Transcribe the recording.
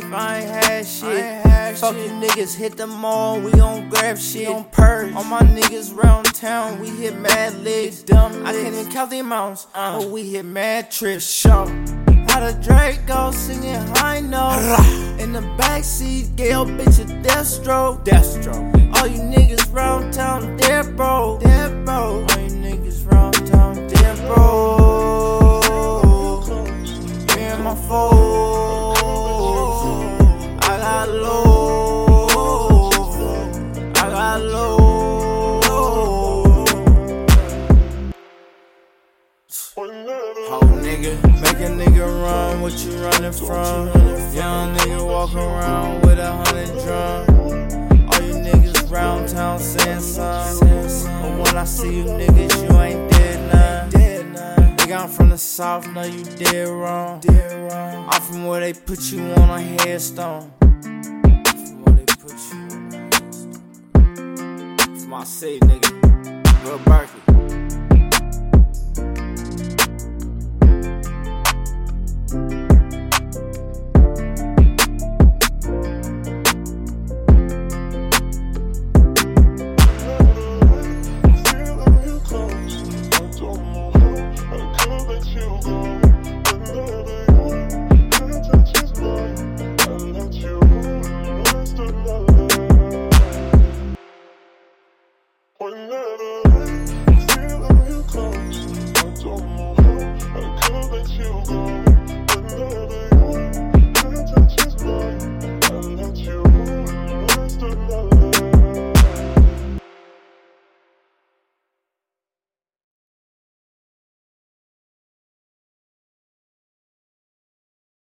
Fuck shit. you niggas, hit the mall, we on grab shit. on purge. All my niggas round town, we hit mad licks. Dumb I can't even count the amounts, uh. but we hit mad trips. Show. How the Draco singing high notes. In the backseat, gay old bitch a Deathstroke. Deathstroke. All you niggas round town, dead bro. Dead bro. All you niggas round town, dead bro. Me and my foes. Nigga, make a nigga run, what you running from? Young nigga walk around with a hundred drum. All you niggas round town saying something. But when I see you niggas, you ain't dead none. Nigga, I'm from the south, know you dead wrong. I'm from where they put you on a headstone. From my city, nigga. Real Berkeley. little